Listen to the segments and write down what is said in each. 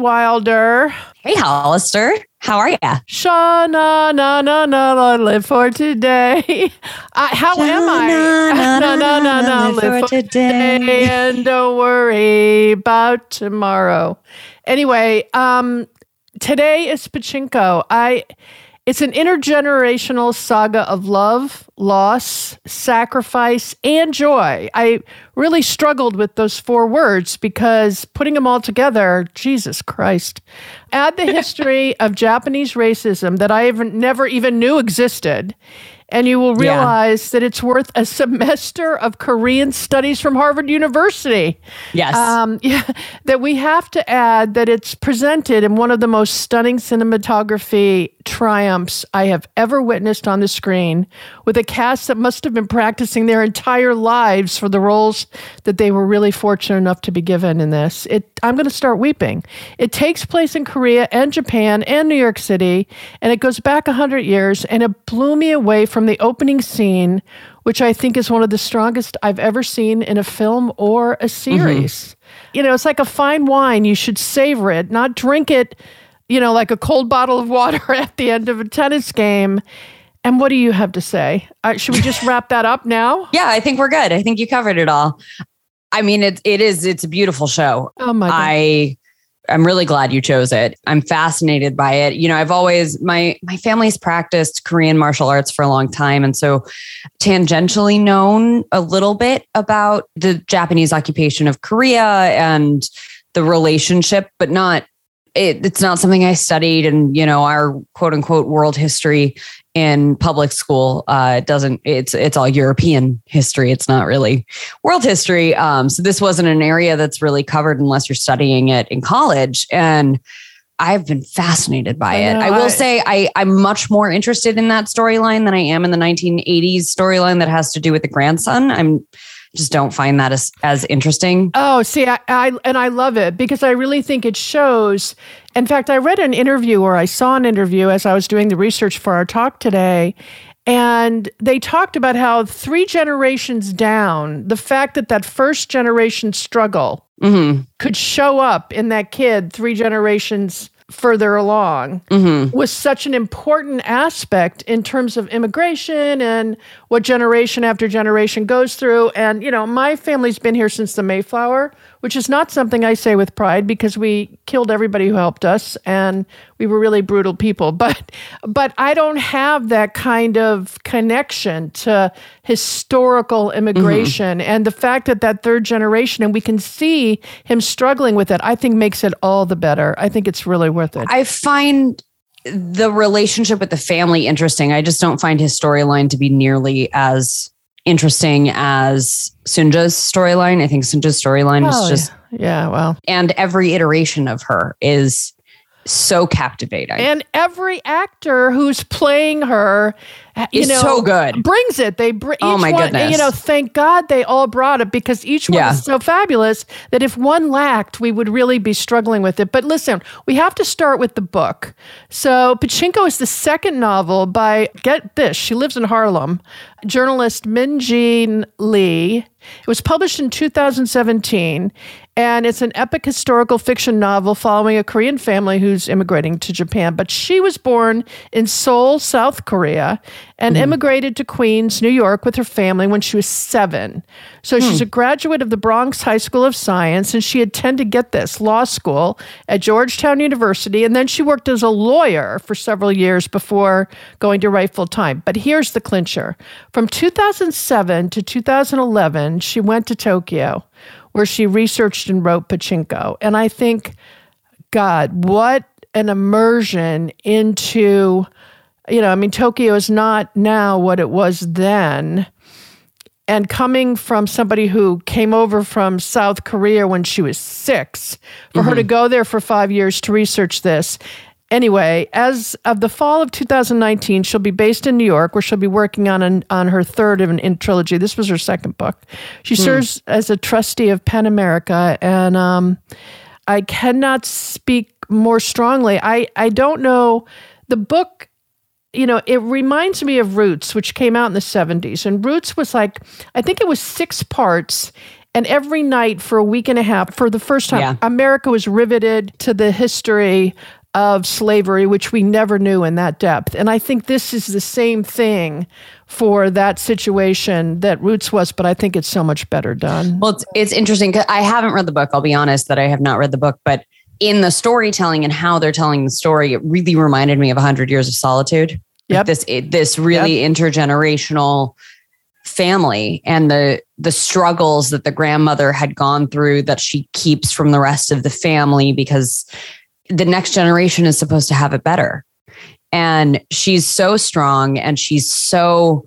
Wilder. Hey, Hollister. How are ya? Shana, na, na, na, na, live for today. Uh, how am I? Na, na, Na, na, na, live for today and don't worry about tomorrow. Anyway, um, today is Pachinko. I it's an intergenerational saga of love, loss, sacrifice, and joy. I really struggled with those four words because putting them all together, Jesus Christ. Add the history of Japanese racism that I even, never even knew existed and you will Yeah. realize that it's worth a semester of Korean studies from Harvard University. Yes. Um, yeah, that we have to add that it's presented in one of the most stunning cinematography triumphs I have ever witnessed on the screen, with a cast that must have been practicing their entire lives for the roles that they were really fortunate enough to be given in this. It, I'm going to start weeping. It takes place in Korea and Japan and New York City, and it goes back 100 years, and it blew me away from the opening scene, which I think is one of the strongest I've ever seen in a film or a series. You know, it's like a fine wine. You should savor it, not drink it, you know, like a cold bottle of water at the end of a tennis game. And what do you have to say? Uh, should we just wrap that up now? yeah, I think we're good. I think you covered it all. I mean, it it is it's a beautiful show. Oh my God. I I'm really glad you chose it. I'm fascinated by it. You know, I've always my my family's practiced Korean martial arts for a long time and so tangentially known a little bit about the Japanese occupation of Korea and the relationship but not it, it's not something I studied and you know our quote unquote world history in public school uh it doesn't it's it's all European history it's not really world history um so this wasn't an area that's really covered unless you're studying it in college and I've been fascinated by I it. know, I will I- say I, I'm much more interested in that storyline than I am in the 1980s storyline that has to do with the grandson. I'm just don't find that as as interesting. Oh, see, I, I and I love it because I really think it shows. In fact, I read an interview or I saw an interview as I was doing the research for our talk today, and they talked about how three generations down, the fact that that first generation struggle hmm could show up in that kid three generations further along hmm was such an important aspect in terms of immigration and what generation after generation goes through. And, you know, my family's been here since the Mayflower, which is not something I say with pride because we killed everybody who helped us and we were really brutal people. But but I don't have that kind of connection to historical mm-hmm. immigration and the fact that that third generation and we can see him struggling with it, I think makes it all the better. I think it's really worth it. I find the relationship with the family interesting. I just don't find his storyline to be nearly as interesting as Sunja's storyline. I think Sunja's storyline Oh, is just yeah. yeah, well. and every iteration of her is so captivating. And every actor who's playing her, uh, you Is know, so good. brings it. They bring. Oh, my one, goodness. You know, thank God they all brought it because each one Yeah. is so fabulous that if one lacked, we would really be struggling with it. But listen, we have to start with the book. So Pachinko is the second novel by get this. She lives in Harlem. Journalist Min Jin Lee. It was published in 2017, and it's an epic historical fiction novel following a Korean family who's immigrating to Japan. But she was born in Seoul, South Korea, and hmm. immigrated to Queens, New York with her family when she was seven. So she's hmm. a graduate of the Bronx High School of Science, and she attended, get this, law school at Georgetown University. And then she worked as a lawyer for several years before going to write full time. But here's the clincher from 2007 to 2011, she went to Tokyo where she researched and wrote Pachinko. And I think, God, what an immersion into, you know, I mean, Tokyo is not now what it was then. And coming from somebody who came over from South Korea when she was six, for her to mm-hmm. go there for five years to research this. Anyway, as of the fall of 2019, she'll be based in New York, where she'll be working on an, on her third of an in trilogy. This was her second book. She serves as a trustee of Pen America, and um, I cannot speak more strongly. I I don't know the book you know, it reminds me of Roots, which came out in the 70s. And Roots was like, I think it was six parts. And every night for a week and a half, for the first time, Yeah. America was riveted to the history of slavery, which we never knew in that depth. And I think this is the same thing for that situation that Roots was, but I think it's so much better done. Well, it's, it's interesting because I haven't read the book. I'll be honest that I have not read the book, but in the storytelling and how they're telling the story, it really reminded me of 100 Years of Solitude. Yep. This it, this really intergenerational family and the the struggles that the grandmother had gone through that she keeps from the rest of the family because the next generation is supposed to have it better. And she's so strong and she's so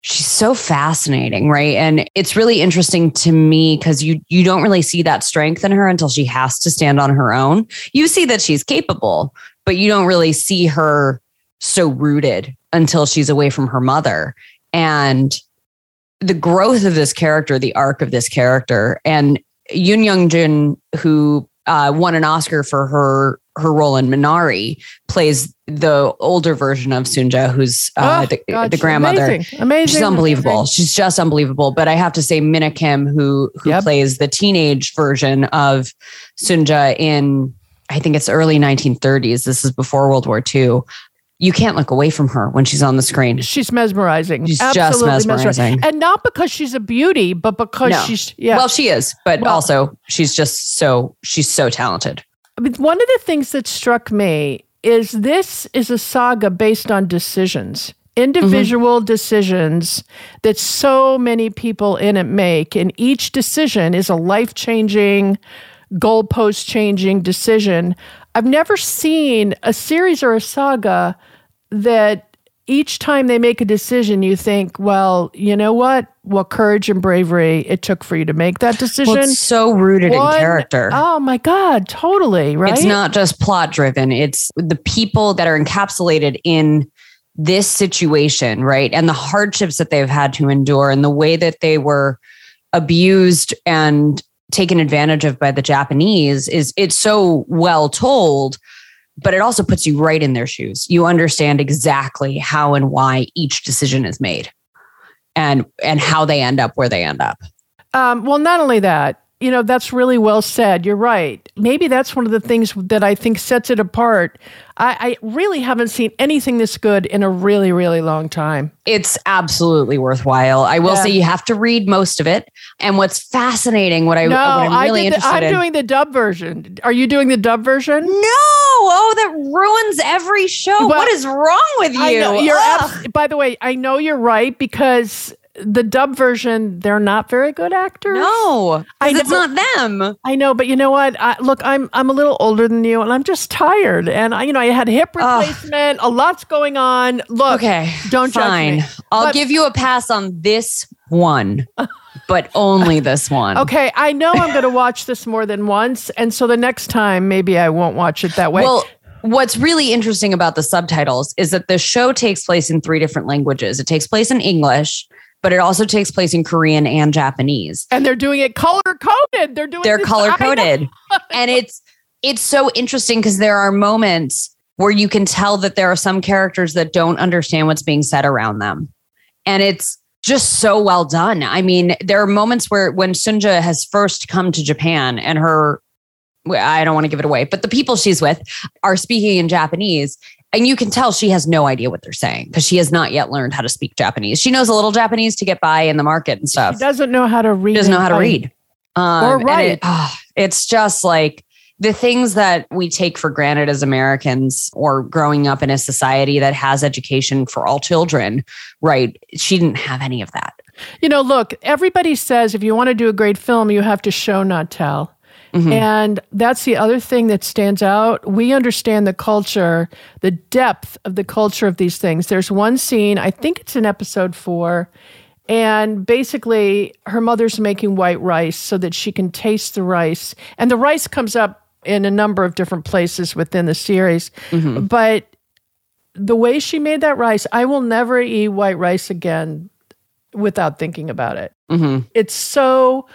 she's so fascinating right? And it's really interesting to me because you you don't really see that strength in her until she has to stand on her own. You see that she's capable but you don't really see her so rooted until she's away from her mother. And the growth of this character the arc of this character and Youn Yuh-jung who uh, won an Oscar for her her role in Minari plays the older version of Sunja who's uh, Oh, the, God, the grandmother Amazing. amazing She's unbelievable. amazing. She's just unbelievable. But I have to say, Minha Kim, who who Yep. plays the teenage version of Sunja in, I think it's early 1930s. This is before World War II. You can't look away from her when she's on the screen. She's mesmerizing. She's just Absolutely mesmerizing. And not because she's a beauty, but because No. she's yeah. Well, she is, but Well- also she's just so she's so talented. I mean, one of the things that struck me is this is a saga based on decisions, individual mm-hmm. decisions that so many people in it make. And each decision is a life changing, goalpost changing decision. I've never seen a series or a saga that each time they make a decision, you think, well, you know what? What courage and bravery it took for you to make that decision. Well, it's so rooted One- in character. Oh my God, totally, right? It's not just plot driven. It's the people that are encapsulated in this situation, right? And the hardships that they've had to endure and the way that they were abused and taken advantage of by the Japanese is it's so well told, but it also puts you right in their shoes. You understand exactly how and why each decision is made and and how they end up where they end up. Um, well, not only that, you know, that's really well said. You're right. Maybe that's one of the things that I think sets it apart. I, I really haven't seen anything this good in a really, really long time. it's absolutely worthwhile. I will Yeah. say you have to read most of it. And what's fascinating, what I No, what I'm really I did the, interested I'm in. doing the dub version. Are you doing the dub version? no, oh, that ruins every show. Well, what is wrong with you? I know you're. Abs- by the way, I know you're right because the dub version, they're not very good actors. no, I 'cause it's not them. I know, but you know what? I, look, I'm I'm a little older than you, and I'm just tired. And I, you know, I had hip Ugh. replacement. A lot's going on. Look, Okay, don't judge fine. me. I'll But- give you a pass on this one, but only this one. Okay, I know I'm going to watch this more than once, and so the next time maybe I won't watch it that way. Well, what's really interesting about the subtitles is that the show takes place in three different languages. It takes place in English, but it also takes place in Korean and Japanese. and they're doing it color coded. They're doing They're color coded. and it's it's so interesting because there are moments where you can tell that there are some characters that don't understand what's being said around them. And it's just so well done. I mean, there are moments where when Sunja has first come to Japan and her I don't want to give it away, but the people she's with are speaking in Japanese. And you can tell she has no idea what they're saying because she has not yet learned how to speak Japanese. She knows a little Japanese to get by in the market and stuff She doesn't know how to read. She doesn't know how to read. Um, Or write. it- ah, it's just like the things that we take for granted as Americans or growing up in a society that has education for all children, right? She didn't have any of that. You know, look, everybody says if you want to do a great film, you have to show, not tell. Mhm. And that's the other thing that stands out. We understand the culture, the depth of the culture of these things. There's one scene, I think it's in episode four, and basically her mother's making white rice so that she can taste the rice. And the rice comes up in a number of different places within the series. But the way she made that rice, I will never eat white rice again without thinking about it. Mhm. It's so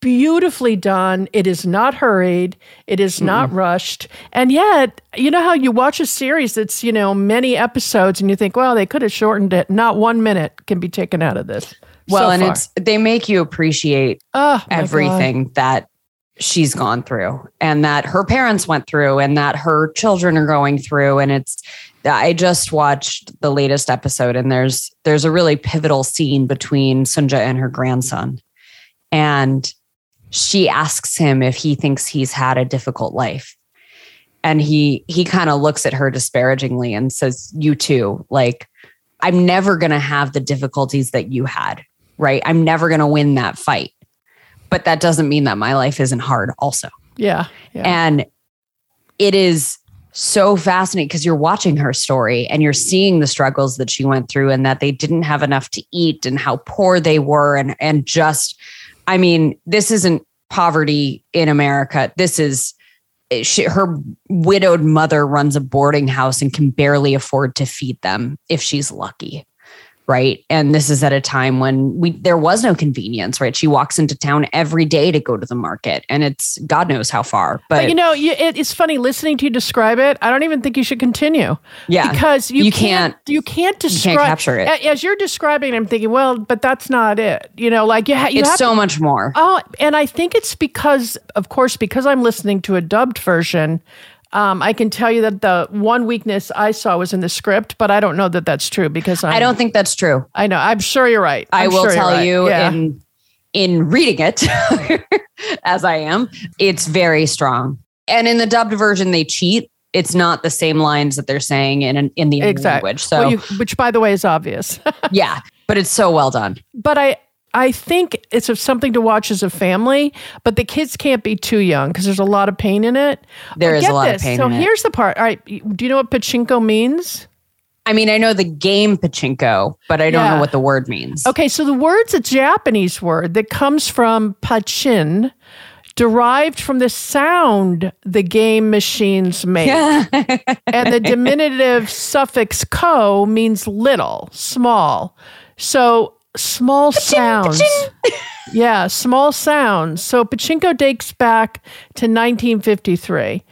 beautifully done. It is not hurried. It is not rushed. And yet, you know how you watch a series that's, you know, many episodes and you think, well, they could have shortened it. Not one minute can be taken out of this. Well, so and far. it's they make you appreciate oh, God. everything that she's gone through and that her parents went through and that her children are going through and it's I just watched the latest episode and there's there's a really pivotal scene between Sunja and her grandson and she asks him if he thinks he's had a difficult life and he he kind of looks at her disparagingly and says you too like I'm never going to have the difficulties that you had right I'm never going to win that fight but that doesn't mean that my life isn't hard also Yeah. Yeah. and it is so fascinating because you're watching her story and you're seeing the struggles that she went through and that they didn't have enough to eat and how poor they were and and just I mean this isn't poverty in America. This is eh, she, her widowed mother runs a boarding house and can barely afford to feed them if she's lucky right and this is at a time when we there was no convenience right she walks into town every day to go to the market and it's god knows how far but, But you know, you, it, it's funny listening to you describe it. I don't even think you should continue. Yeah. because you, You can't, you can't describe capture it. As you're describing, I'm thinking, well, but that's not it. You know, like you, ha- you it's have so much more Oh, and I think it's because, of course, because I'm listening to a dubbed version. Um, I can tell you that the one weakness I saw was in the script, but I don't know that that's true because I'm, i don't think that's true I know. I'm sure you're right. i I'm will sure tell right. you Yeah. in in reading it as i am it's very strong and in the dubbed version they cheat it's not the same lines that they're saying in in the Exactly. language so Well, you, which, by the way, is obvious. yeah but it's so well done but I I think it's something to watch as a family, but the kids can't be too young because there's a lot of pain in it. There is a lot of pain So in it. here's the part. All right, do you know what pachinko means? i mean i know the game pachinko but i don't Yeah. know what the word means Okay, so the word's a Japanese word that comes from pachin, derived from the sound the game machines make. and the diminutive suffix ko means little, small. So small sounds. yeah, small sounds. So pachinko dates back to 1953.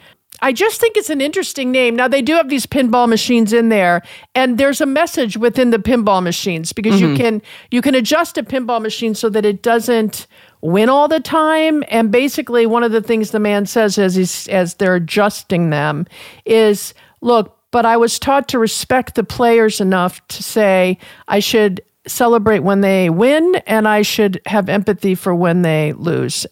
I just think it's an interesting name. Now they do have these pinball machines in there, and there's a message within the pinball machines because you mm-hmm. can you can adjust a pinball machine so that it doesn't win all the time. And basically, one of the things the man says as he's, as they're adjusting them is, "Look, but I was taught to respect the players enough to say I should celebrate when they win, and I should have empathy for when they lose."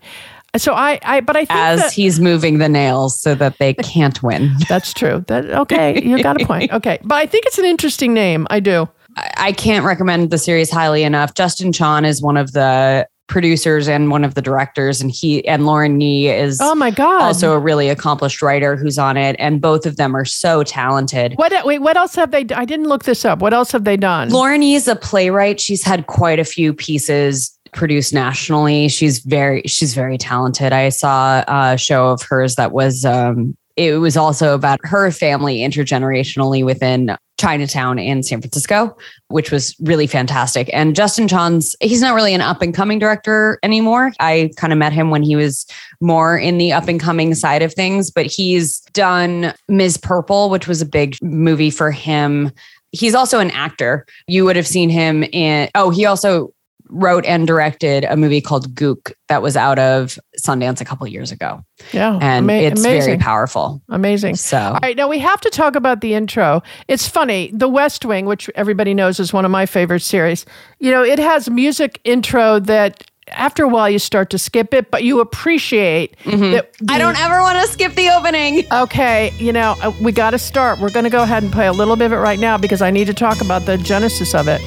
So I, I but I think as that- he's moving the nails so that they can't win that's true. That okay, you got a point. Okay, but I think it's an interesting name. I do. I I can't recommend the series highly enough. Justin Chon is one of the producers and one of the directors, and he and Lauren Yee is Oh my god! also a really accomplished writer who's on it, and both of them are so talented. what? Wait, what else have they? I didn't look this up. What else have they done? Lauren Yee is a playwright. She's had quite a few pieces produced nationally. She's very she's very talented. I saw a show of hers that was um it was also about her family intergenerationally within Chinatown in San Francisco, which was really fantastic. And Justin Chon's he's not really an up and coming director anymore. I kind of met him when he was more in the up and coming side of things, but he's done Ms. Purple, which was a big movie for him. He's also an actor. You would have seen him in oh, he also wrote and directed a movie called Gook that was out of Sundance a couple years ago. yeah, And ama- it's amazing, very powerful. amazing. So All right, now we have to talk about the intro. It's funny. The West Wing, which everybody knows is one of my favorite series, you know, it has music intro that after a while you start to skip it, but you appreciate that. Mm-hmm. I don't ever want to skip the opening. Okay, you know, uh, we got to start. We're going to go ahead and play a little bit of it right now because I need to talk about the genesis of it.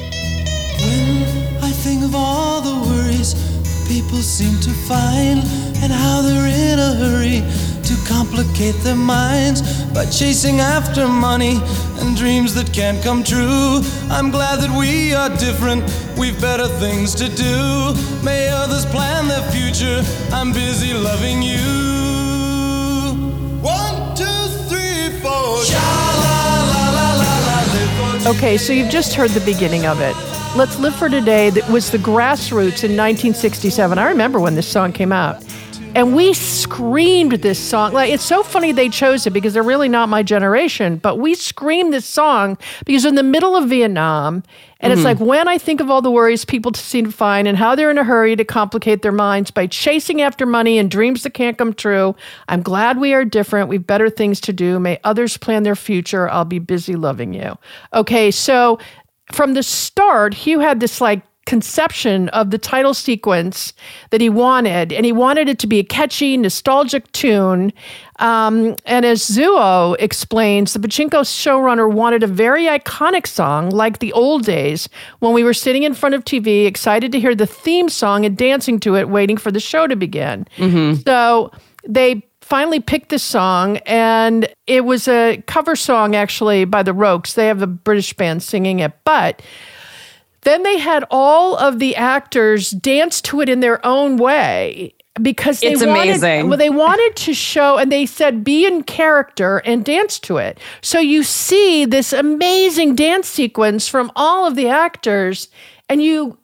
The people seem to find and how they're in a hurry to complicate their minds by chasing after money and dreams that can't come true. I'm glad that we are different, we've better things to do. May others plan their future, I'm busy loving you. One, two, three, four. Okay, so you've just heard the beginning of it. Let's Live for Today that was the Grass Roots in 1967. I remember when this song came out. And we screamed this song. Like it's so funny they chose it because they're really not my generation, but we screamed this song because in the middle of Vietnam and it's mm-hmm. like when I think of all the worries people seem to find and how they're in a hurry to complicate their minds by chasing after money and dreams that can't come true, I'm glad we are different. We've better things to do. May others plan their future. I'll be busy loving you. Okay, so from the start, Hugh had this like conception of the title sequence that he wanted, and he wanted it to be a catchy, nostalgic tune. Um, and as Soo explains, the Pachinko showrunner wanted a very iconic song like the old days when we were sitting in front of TV, excited to hear the theme song and dancing to it, waiting for the show to begin. So they finally picked this song, and it was a cover song actually by the Rokes. They have a British band singing it, but then they had all of the actors dance to it in their own way because It's wanted, amazing. Well, they wanted to show, and they said, be in character and dance to it. So you see this amazing dance sequence from all of the actors, and you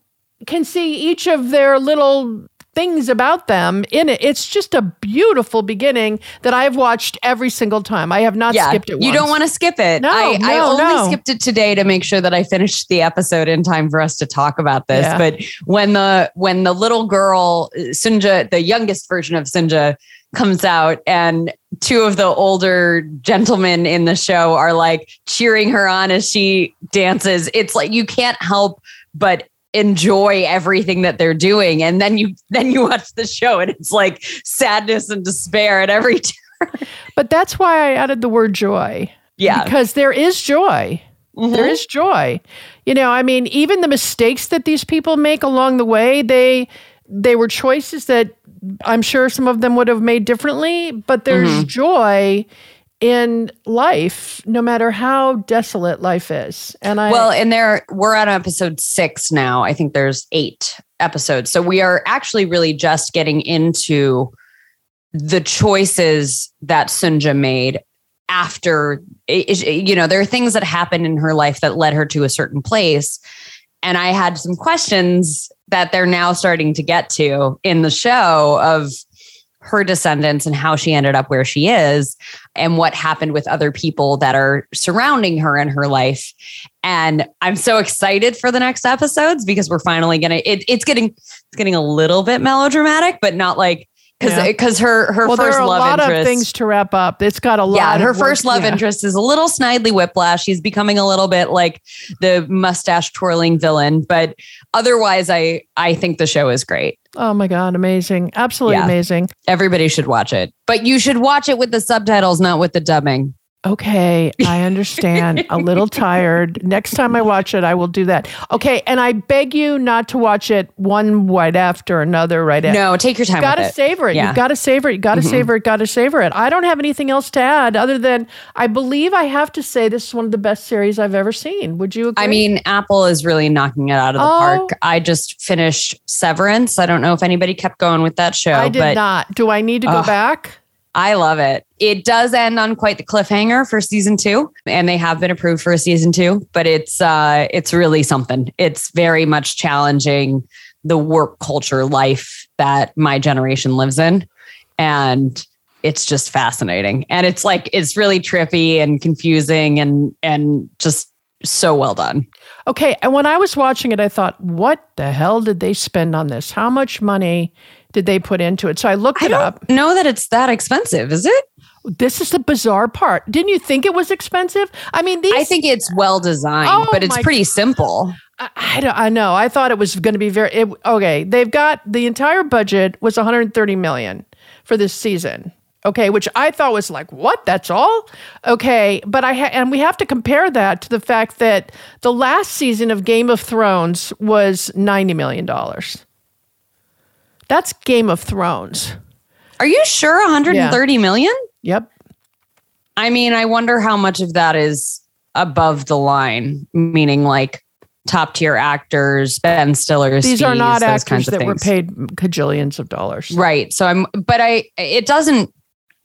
can see each of their little things about them in it. It's just a beautiful beginning that I've watched every single time. I have not Yeah, skipped it. you don't want to skip it. No, I, I only no. skipped it today to make sure that I finished the episode in time for us to talk about this. Yeah. But when the when the little girl Sinja, the youngest version of Sinja, comes out and two of the older gentlemen in the show are like cheering her on as she dances, it's like you can't help but enjoy everything that they're doing and then you then you watch the show and it's like sadness and despair at every turn. But that's why I added the word joy. yeah Because there is joy. Mhm. There is joy. You know, I mean, even the mistakes that these people make along the way, they they were choices that I'm sure some of them would have made differently, but there's Mm-hmm. joy in life no matter how desolate life is. And I Well, and there we're on episode six now. I think there's eight episodes. So we are actually really just getting into the choices that Sunja made after you know, there are things that happened in her life that led her to a certain place. And I had some questions that they're now starting to get to in the show of her descendants and how she ended up where she is and what happened with other people that are surrounding her in her life. And I'm so excited for the next episodes because we're finally gonna it, it's getting it's getting a little bit melodramatic, but not like because Yeah. her her well, there first are a lot interest of things to wrap up. It's got a lot. yeah, her of work- first love yeah. interest is a little snidely whiplash. She's becoming a little bit like the mustache twirling villain, but otherwise, I I think the show is great. Oh my god, amazing! Absolutely Yeah. amazing. Everybody should watch it, but you should watch it with the subtitles, not with the dubbing. Okay, I understand. a little tired. Next time I watch it, I will do that. Okay, and I beg you not to watch it one right after another right after. No, take your time. You've got to it. savor it. Yeah. You've got to savor it. You got to savor it. Got to savor it. I don't have anything else to add other than I believe I have to say this is one of the best series I've ever seen. Would you agree? I mean, Apple is really knocking it out of the Oh. park. I just finished Severance. I don't know if anybody kept going with that show, I did but not. Do I need to go back? I love it. It does end on quite the cliffhanger for season two, and they have been approved for a season two. But it's uh, it's really something. It's very much challenging the work culture life that my generation lives in, and it's just fascinating. And it's like it's really trippy and confusing, and and just so well done. Okay, and when I was watching it, I thought, what the hell did they spend on this? How much money did they put into it? So I looked I it don't up. know that it's that expensive, is it? This is the bizarre part. Didn't you think it was expensive? I mean, these. I think it's well designed, Oh but it's pretty simple. I, I, don't- I know. I thought it was going to be very. It, okay, they've got the entire budget was 130 million for this season. Okay, which I thought was like, what? That's all? Okay, but I ha- and we have to compare that to the fact that the last season of Game of Thrones was 90 million dollars. That's Game of Thrones. Are you sure 130 million? Yep. I mean, I wonder how much of that is above the line, meaning like top tier actors, Ben Stiller's. These are not actors that were paid cajillions of dollars. Right. So I'm, but I, it doesn't,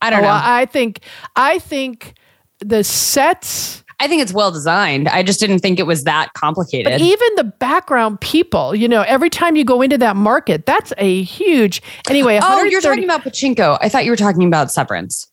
I don't Oh, know. I think I think the sets I think it's well designed. I just didn't think it was that complicated. But even the background people, you know, every time you go into that market, that's a huge. Anyway, oh, you're talking about Pachinko. I thought you were talking about Severance.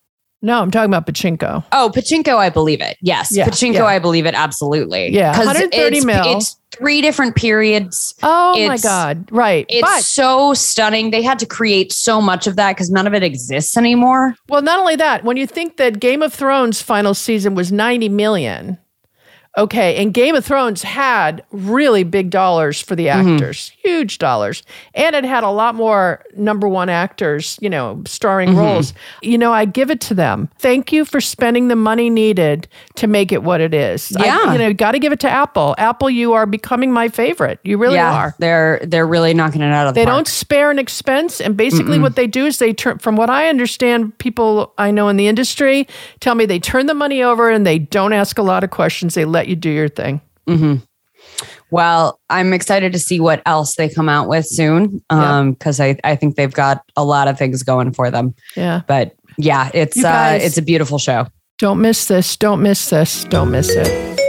No, I'm talking about Pachinko. Oh, Pachinko, I believe it. Yes. Yeah, Pachinko, yeah. I believe it absolutely. Yeah, 130 it's, mil. It's three different periods. Oh my God! Right, It's but so stunning. They had to create so much of that because none of it exists anymore. well, not only that. When you think that Game of Thrones final season was 90 million, okay, and Game of Thrones had really big dollars for the Mm-hmm. actors, huge dollars, and it had a lot more number one actors, you know, starring Mm-hmm. roles. You know, I give it to them. Thank you for spending the money needed to make it what it is. I- Yeah. you know, got to give it to Apple. Apple, you are becoming my favorite. You really yeah, are. they're they're really knocking it out of the They park. don't spare an expense. And basically, what they do is they turn, from what I understand, people I know in the industry tell me they turn the money over and they don't ask a lot of questions. They let you do your thing. Well, I'm excited to see what else they come out with soon. Um, because I, I think they've got a lot of things going for them. Yeah. But yeah, it's You uh it's a beautiful show. Don't miss this. Don't miss this. Don't miss it.